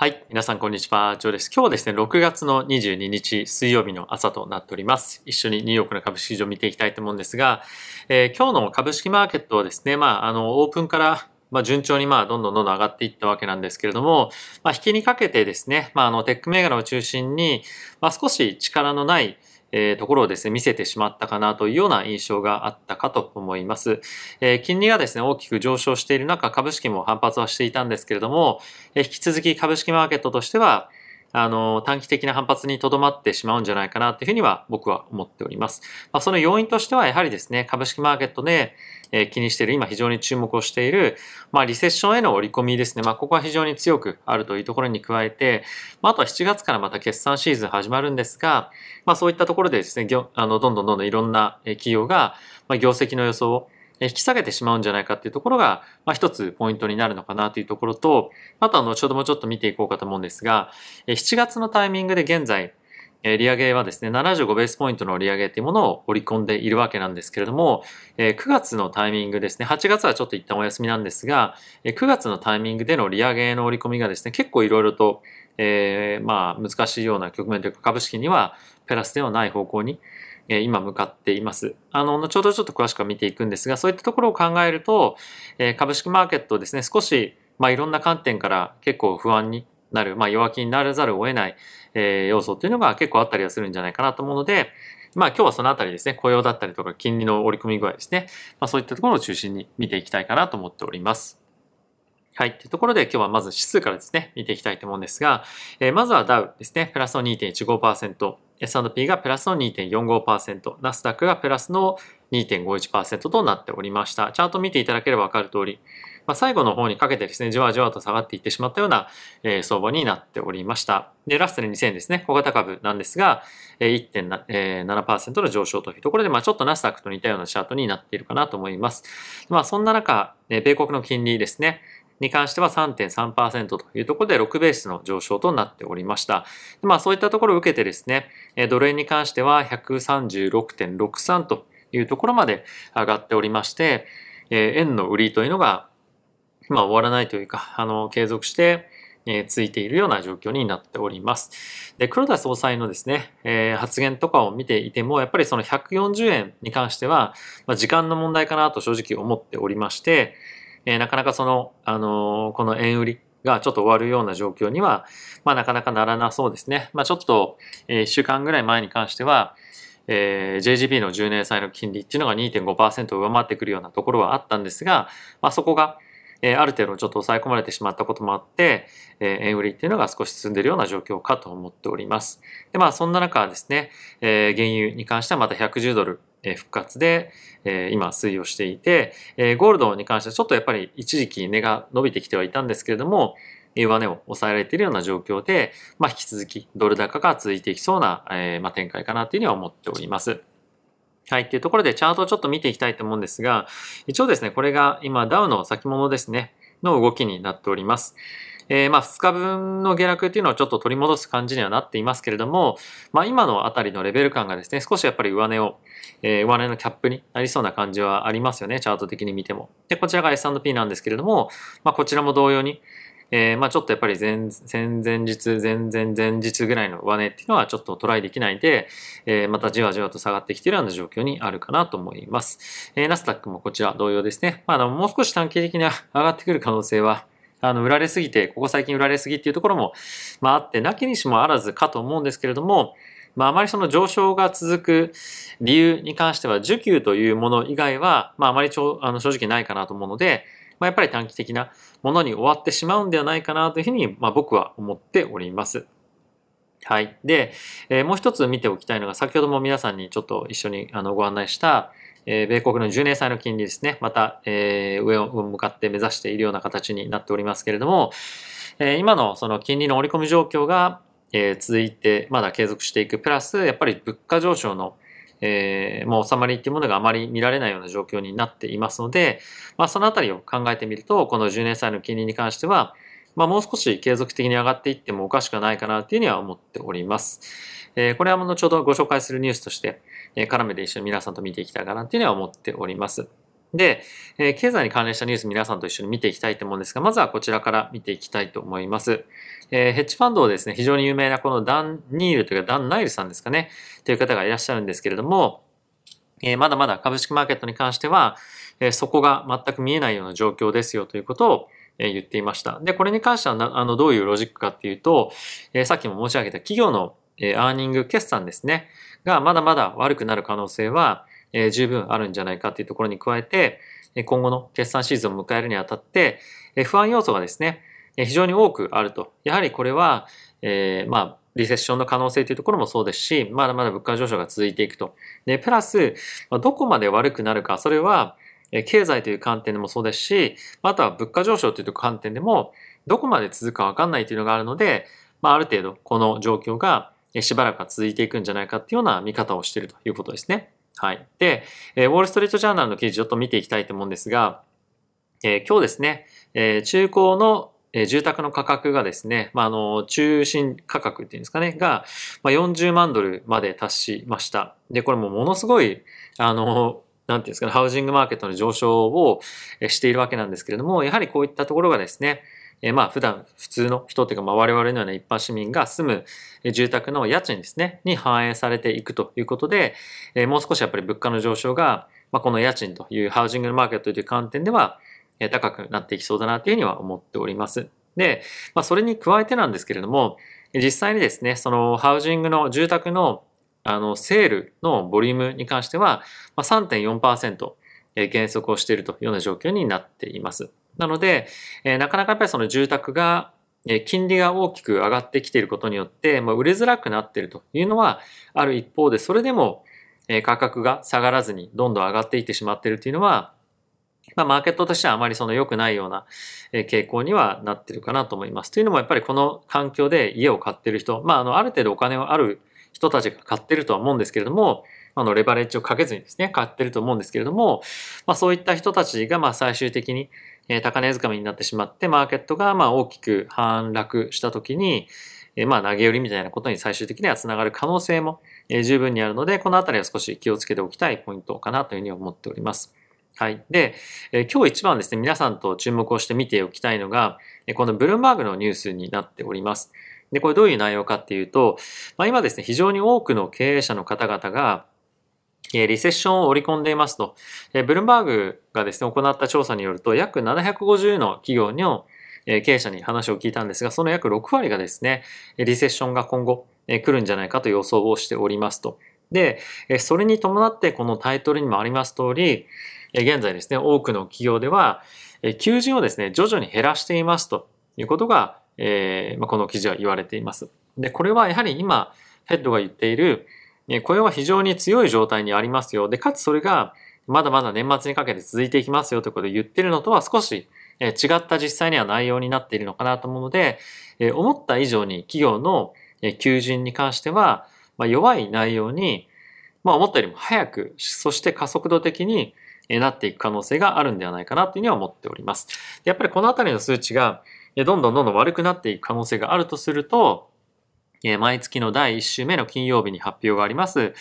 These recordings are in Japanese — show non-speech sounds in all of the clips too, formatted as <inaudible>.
はい。皆さん、こんにちは。ジョーです。今日はですね、6月の22日水曜日の朝となっております。一緒にニューヨークの株式市場を見ていきたいと思うんですが、えー、今日の株式マーケットはですね、まあ、あの、オープンからまあ、順調にまあ、どんどんどんどん上がっていったわけなんですけれども、まあ、引きにかけてですね、まあ、あの、テック銘柄を中心に、まあ、少し力のない、えー、ところをですね、見せてしまったかなというような印象があったかと思います。えー、金利がですね、大きく上昇している中、株式も反発はしていたんですけれども、えー、引き続き株式マーケットとしては、あの、短期的な反発にとどまってしまうんじゃないかなというふうには僕は思っております。まあ、その要因としてはやはりですね、株式マーケットで、えー、気にしている、今非常に注目をしている、まあ、リセッションへの織り込みですね。まあ、ここは非常に強くあるというところに加えて、まあ、あとは7月からまた決算シーズン始まるんですが、まあ、そういったところでですね、あの、どんどんどんどんいろんな企業が、まあ、業績の予想を引き下げてしまうんじゃないかっていうところが、まあ、一つポイントになるのかなというところと、あとは後ほどもちょっと見ていこうかと思うんですが、7月のタイミングで現在、利上げはですね、75ベースポイントの利上げっていうものを織り込んでいるわけなんですけれども、9月のタイミングですね、8月はちょっと一旦お休みなんですが、9月のタイミングでの利上げの織り込みがですね、結構いろいろと、えー、まあ難しいような局面というか株式にはプラスではない方向にえ今向かっています。あの、後ほどちょっと詳しく見ていくんですが、そういったところを考えると、え株式マーケットですね、少し、まあ、いろんな観点から結構不安になる、まあ、弱気にならざるを得ない、え要素っていうのが結構あったりはするんじゃないかなと思うので、まあ今日はそのあたりですね、雇用だったりとか金利の織り込み具合ですね、まあそういったところを中心に見ていきたいかなと思っております。はい。というところで今日はまず指数からですね、見ていきたいと思うんですが、えー、まずはダウですね、プラスの2.15%、S&P がプラスの2.45%、ナスダックがプラスの2.51%となっておりました。チャート見ていただければわかる通り、まあ、最後の方にかけてですね、じわじわと下がっていってしまったような、えー、相場になっておりました。で、ラストに2000ですね、小型株なんですが、1.7%の上昇というところで、まあ、ちょっとナスダックと似たようなチャートになっているかなと思います。まあ、そんな中、米国の金利ですね、に関しては3.3%というところで6ベースの上昇となっておりました。まあそういったところを受けてですね、ドル円に関しては136.63というところまで上がっておりまして、円の売りというのが、まあ終わらないというか、あの、継続して、えついているような状況になっております。で、黒田総裁のですね、えー、発言とかを見ていても、やっぱりその140円に関しては、まあ、時間の問題かなと正直思っておりまして、えー、なかなかその、あのー、この円売りがちょっと終わるような状況には、まあなかなかならなそうですね。まあちょっと、えー、1週間ぐらい前に関しては、えー、JGB の10年債の金利っていうのが2.5%上回ってくるようなところはあったんですが、まあそこが、え、ある程度ちょっと抑え込まれてしまったこともあって、え、円売りっていうのが少し進んでいるような状況かと思っております。で、まあそんな中ですね、え、原油に関してはまた110ドル、復活で、え今推移をしていて、えゴールドに関してはちょっとやっぱり一時期値が伸びてきてはいたんですけれども、上値を抑えられているような状況で、まあ、引き続きドル高が続いていきそうな、えま、展開かなというふうには思っております。はい。っていうところでチャートをちょっと見ていきたいと思うんですが、一応ですね、これが今ダウの先物ですね、の動きになっております。えー、まあ2日分の下落っていうのをちょっと取り戻す感じにはなっていますけれども、まあ今のあたりのレベル感がですね、少しやっぱり上値を、えー、上値のキャップになりそうな感じはありますよね、チャート的に見ても。で、こちらが S&P なんですけれども、まあこちらも同様に、えー、まあちょっとやっぱり前、前日、前々前日ぐらいの上値っていうのはちょっとトライできないで、えー、またじわじわと下がってきているような状況にあるかなと思います。えー、ナスダックもこちら同様ですね。まあのもう少し短期的に上がってくる可能性はあの、売られすぎて、ここ最近売られすぎっていうところも、まああって、なきにしもあらずかと思うんですけれども、まああまりその上昇が続く理由に関しては、需給というもの以外は、まああまりちょあの正直ないかなと思うので、まあやっぱり短期的なものに終わってしまうんではないかなというふうに、まあ僕は思っております。はい。で、えー、もう一つ見ておきたいのが、先ほども皆さんにちょっと一緒にあのご案内した、えー、米国の10年債の金利ですね、また、えー、上を向かって目指しているような形になっておりますけれども、え、今のその金利の織り込み状況が、え、続いて、まだ継続していく。プラス、やっぱり物価上昇の、えー、もう収まりっていうものがあまり見られないような状況になっていますので、まあそのあたりを考えてみると、この10年債の金利に関しては、まあもう少し継続的に上がっていってもおかしくないかなというふうには思っております。えー、これは後ほどご紹介するニュースとして、え、絡めて一緒に皆さんと見ていきたいかなというふうには思っております。で、えー、経済に関連したニュース皆さんと一緒に見ていきたいと思うんですが、まずはこちらから見ていきたいと思います。えー、ヘッジファンドをですね、非常に有名なこのダン・ニールというかダン・ナイルさんですかね、という方がいらっしゃるんですけれども、えー、まだまだ株式マーケットに関しては、えー、そこが全く見えないような状況ですよということを、え、言っていました。で、これに関してはなあのどういうロジックかっていうと、え、さっきも申し上げた企業の、え、アーニング決算ですね、がまだまだ悪くなる可能性は、え、十分あるんじゃないかっていうところに加えて、今後の決算シーズンを迎えるにあたって、不安要素がですね、非常に多くあると。やはりこれは、えー、まあ、リセッションの可能性というところもそうですし、まだまだ物価上昇が続いていくと。で、プラス、どこまで悪くなるか、それは、経済という観点でもそうですし、あとは物価上昇という観点でも、どこまで続くかわかんないというのがあるので、まあ、ある程度この状況がしばらくは続いていくんじゃないかっていうような見方をしているということですね。はい。で、えウォールストリートジャーナルの記事ちょっと見ていきたいと思うんですが、え、今日ですね、え、中古のえ住宅の価格がですね、まあ、あの、中心価格っていうんですかね、が、まあ、40万ドルまで達しました。で、これもものすごい、あの、なんていうんですかね、ハウジングマーケットの上昇をしているわけなんですけれども、やはりこういったところがですね、えまあ普段普通の人というか、まあ、我々のような一般市民が住む住宅の家賃ですね、に反映されていくということで、えもう少しやっぱり物価の上昇が、まあ、この家賃というハウジングのマーケットという観点では、高くなっていきそうだなというふうには思っております。で、まあ、それに加えてなんですけれども、実際にですね、そのハウジングの住宅のあのセールのボリュームに関しては、まあ、3.4%減速をしているというような状況になっています。なので、えー、なかなかやっぱりその住宅が金利が大きく上がってきていることによって、まあ、売れづらくなっているというのはある一方で、それでも価格が下がらずにどんどん上がっていってしまっているというのは、まあ、マーケットとしてはあまりその良くないような傾向にはなってるかなと思います。というのもやっぱりこの環境で家を買ってる人、まあ、あの、ある程度お金がある人たちが買ってるとは思うんですけれども、あの、レバレッジをかけずにですね、買ってると思うんですけれども、まあ、そういった人たちが、まあ、最終的に、え高値掴みになってしまって、マーケットが、まあ、大きく反落したときに、えまあ、投げ売りみたいなことに最終的にはつながる可能性も、え十分にあるので、このあたりは少し気をつけておきたいポイントかなというふうに思っております。はい。で、え、今日一番ですね、皆さんと注目をして見ておきたいのが、えこのブルームバーグのニュースになっております。で、これどういう内容かっていうと、まあ、今ですね、非常に多くの経営者の方々が、リセッションを織り込んでいますと。ブルームバーグがですね、行った調査によると、約750の企業の経営者に話を聞いたんですが、その約6割がですね、リセッションが今後来るんじゃないかと予想をしておりますと。で、それに伴ってこのタイトルにもあります通り、現在ですね、多くの企業では、求人をですね、徐々に減らしていますということが、え、この記事は言われています。で、これはやはり今、ヘッドが言っている、雇用は非常に強い状態にありますよ。で、かつそれが、まだまだ年末にかけて続いていきますよということを言ってるのとは少し違った実際には内容になっているのかなと思うので、思った以上に企業の求人に関しては、弱い内容に、まあ思ったよりも早く、そして加速度的になっていく可能性があるんではないかなというふうには思っております。やっぱりこのあたりの数値がどんどんどんどん悪くなっていく可能性があるとすると、毎月の第1週目の金曜日に発表があります、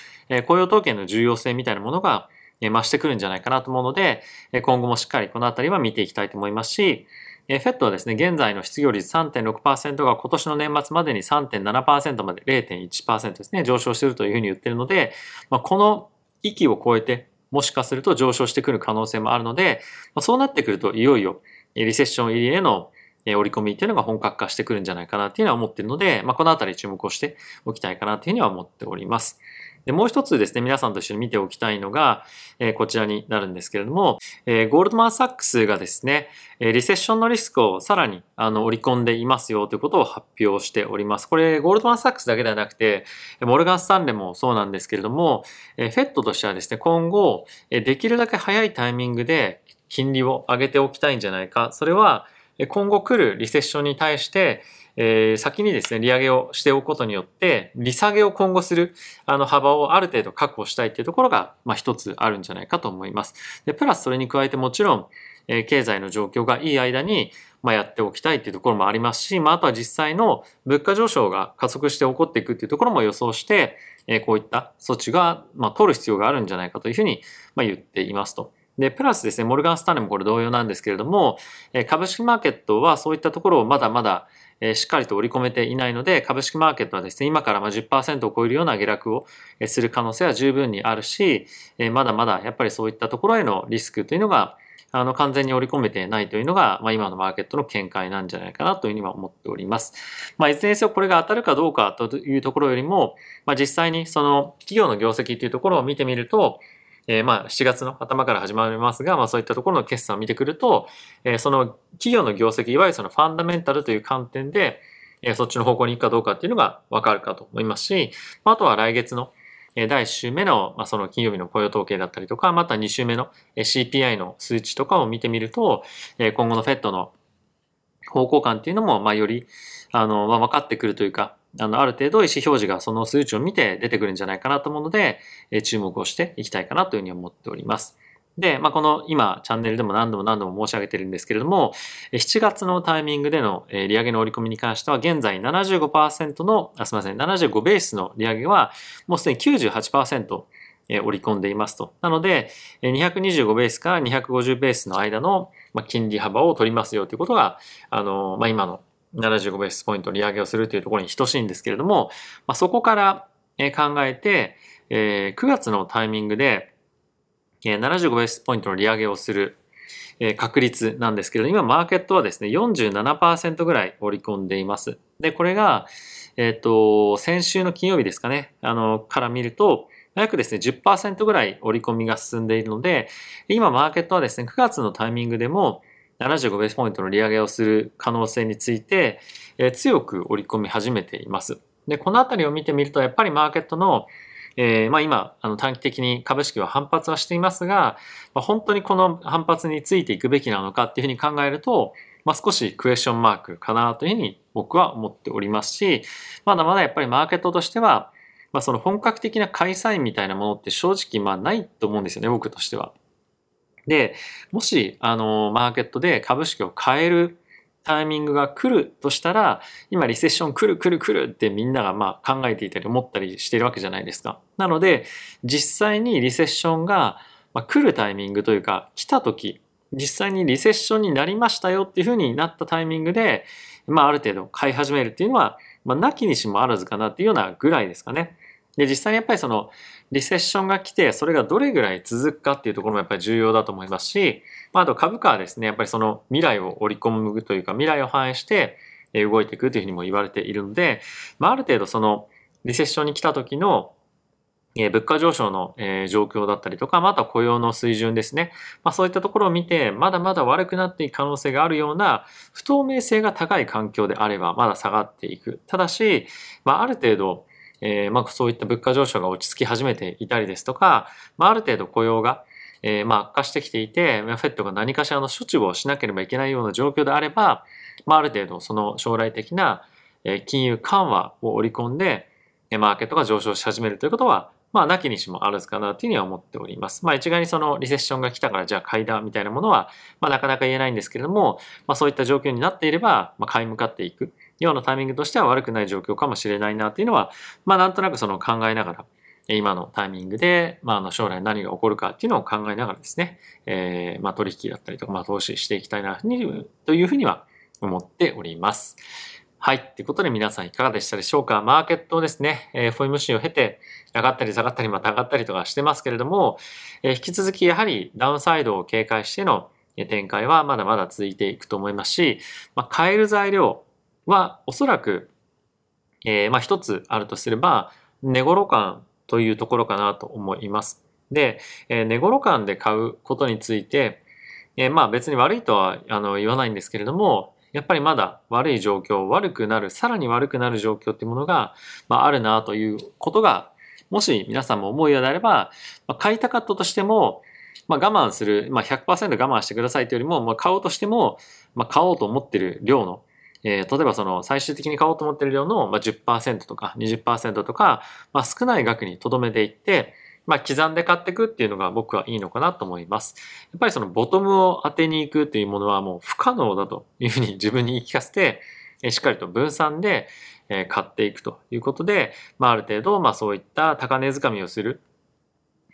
雇用統計の重要性みたいなものが増してくるんじゃないかなと思うので、今後もしっかりこのあたりは見ていきたいと思いますし、フェットはですね、現在の失業率3.6%が今年の年末までに3.7%まで0.1%ですね、上昇しているというふうに言っているので、ま、この域を超えてもしかすると上昇してくる可能性もあるので、ま、そうなってくるといよいよリセッション入りへの折り込みっていうのが本格化してくるんじゃないかなっていうのは思っているので、まあ、このあたり注目をしておきたいかなというふうには思っております。で、もう一つですね、皆さんと一緒に見ておきたいのが、えー、こちらになるんですけれども、えー、ゴールドマン・サックスがですね、えリセッションのリスクをさらにあの織り込んでいますよということを発表しております。これ、ゴールドマン・サックスだけではなくて、モルガン・スタンレもそうなんですけれども、えフェットとしてはですね、今後、えできるだけ早いタイミングで金利を上げておきたいんじゃないか。それは、今後来るリセッションに対して、えー、先にですね、利上げをしておくことによって、利下げを今後する、あの、幅をある程度確保したいっていうところが、まあ、一つあるんじゃないかと思います。で、プラスそれに加えてもちろん、えー、経済の状況がいい間に、まあ、やっておきたいっていうところもありますし、まあ、あとは実際の物価上昇が加速して起こっていくっていうところも予想して、えー、こういった措置が、まあ、取る必要があるんじゃないかというふうに、まあ、言っていますと。で、プラスですね、モルガンスタンレーもこれ同様なんですけれども、株式マーケットはそういったところをまだまだしっかりと織り込めていないので、株式マーケットはですね、今から10%を超えるような下落をする可能性は十分にあるし、まだまだやっぱりそういったところへのリスクというのがあの、完全に織り込めてないというのが、まあ、今のマーケットの見解なんじゃないかなというふうには思っております。まあ、いずれにせよこれが当たるかどうかというところよりも、まあ、実際にその企業の業績というところを見てみると、えー、まあ7月の頭から始まりますが、まあそういったところの決算を見てくると、えー、その企業の業績、いわゆるそのファンダメンタルという観点で、えー、そっちの方向に行くかどうかっていうのがわかるかと思いますし、まあとは来月の第1週目の、まあ、その金曜日の雇用統計だったりとか、また2週目の CPI の数値とかを見てみると、今後の FED の方向感っていうのも、まあ、より、あの、まあ、分かってくるというか、あの、ある程度意思表示がその数値を見て出てくるんじゃないかなと思うので、注目をしていきたいかなというふうに思っております。で、まあ、この今チャンネルでも何度も何度も申し上げてるんですけれども、7月のタイミングでの利上げの織り込みに関しては、現在75%の、あすみません、75ベースの利上げは、もうすでに98%織り込んでいますと。なので、225ベースから250ベースの間の金利幅を取りますよということが、あの、まあ、今の75ベースポイント利上げをするというところに等しいんですけれども、まあ、そこから考えて、え9月のタイミングで、75ベースポイントの利上げをする確率なんですけど、今マーケットはですね、47%ぐらい織り込んでいます。で、これが、えっ、ー、と、先週の金曜日ですかね、あの、から見ると、約ですね、10%ぐらい織り込みが進んでいるので、今マーケットはですね、9月のタイミングでも75ベースポイントの利上げをする可能性について、えー、強く織り込み始めています。で、このあたりを見てみると、やっぱりマーケットのえー、まあ今、あの短期的に株式は反発はしていますが、まあ、本当にこの反発についていくべきなのかっていうふうに考えると、まあ少しクエスチョンマークかなというふうに僕は思っておりますし、まだまだやっぱりマーケットとしては、まあその本格的な開催みたいなものって正直まあないと思うんですよね、僕としては。で、もし、あの、マーケットで株式を買えるタイミングが来るとしたら、今リセッション来る来る来るってみんながまあ考えていたり思ったりしているわけじゃないですか。なので、実際にリセッションが来るタイミングというか、来た時、実際にリセッションになりましたよっていうふうになったタイミングで、まあある程度買い始めるっていうのは、まあなきにしもあらずかなっていうようなぐらいですかね。で、実際にやっぱりそのリセッションが来て、それがどれぐらい続くかっていうところもやっぱり重要だと思いますし、まあ、あと株価はですね、やっぱりその未来を織り込むというか、未来を反映して動いていくというふうにも言われているので、まあ、ある程度そのリセッションに来た時の物価上昇の状況だったりとか、また雇用の水準ですね。まあそういったところを見て、まだまだ悪くなっていく可能性があるような不透明性が高い環境であれば、まだ下がっていく。ただし、まあある程度、えー、まあそういった物価上昇が落ち着き始めていたりですとか、まあある程度雇用がえー、まあ悪化してきていて、フェットが何かしらの処置をしなければいけないような状況であれば、まあある程度その将来的な金融緩和を織り込んで、マーケットが上昇し始めるということは、まあ、なきにしもあるかなというふうには思っております。まあ、一概にそのリセッションが来たからじゃあ買いだみたいなものは、まあ、なかなか言えないんですけれども、まあ、そういった状況になっていれば、まあ、買い向かっていく。ようなタイミングとしては悪くない状況かもしれないなというのは、まあなんとなくその考えながら、今のタイミングで、まあ、あの将来何が起こるかっていうのを考えながらですね、えー、まあ取引だったりとか、まあ投資していきたいなというふうには思っております。はい。ということで皆さんいかがでしたでしょうか？マーケットをですね、えー、FOMC を経て上がったり下がったりまた上がったりとかしてますけれども、えー、引き続きやはりダウンサイドを警戒しての展開はまだまだ続いていくと思いますし、まあ、買える材料はおそらく、えー、まあ一つあるとすれば、寝頃感というところかなと思います。で、えー、寝頃感で買うことについて、えー、まあ別に悪いとはあの言わないんですけれども、やっぱりまだ悪い状況、悪くなる、さらに悪くなる状況っていうものが、まあ、あるなということが、もし皆さんも思うようであれば、まあ、買いたかったとしても、まあ、我慢する、まあ、100%我慢してくださいというよりも、まあ、買おうとしても、まあ、買おうと思ってる量の、えー、例えばその最終的に買おうと思ってる量のま10%とか20%とか、まあ、少ない額に留めていって、まあ、刻んで買っていくっていうのが僕はいいのかなと思います。やっぱりそのボトムを当てに行くっていうものはもう不可能だというふうに <laughs> 自分に言い聞かせて、しっかりと分散で買っていくということで、まあ、ある程度、まあそういった高値掴みをする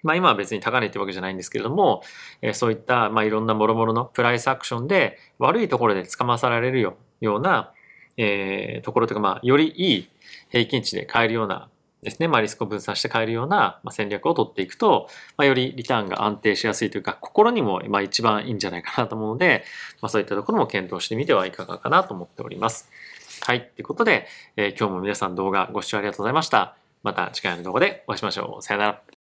まあ今は別に高値ってわけじゃないんですけれども、そういったまあいろんな諸々のプライスアクションで悪いところで捕まされるよような、えー、ところというかまあよりいい平均値で買えるようなですね、まあ、リスクを分散して買えるような戦略を取っていくと、まあ、よりリターンが安定しやすいというか、心にもまあ一番いいんじゃないかなと思うので、まあ、そういったところも検討してみてはいかがかなと思っております。はい。ということで、えー、今日も皆さん動画ご視聴ありがとうございました。また次回の動画でお会いしましょう。さよなら。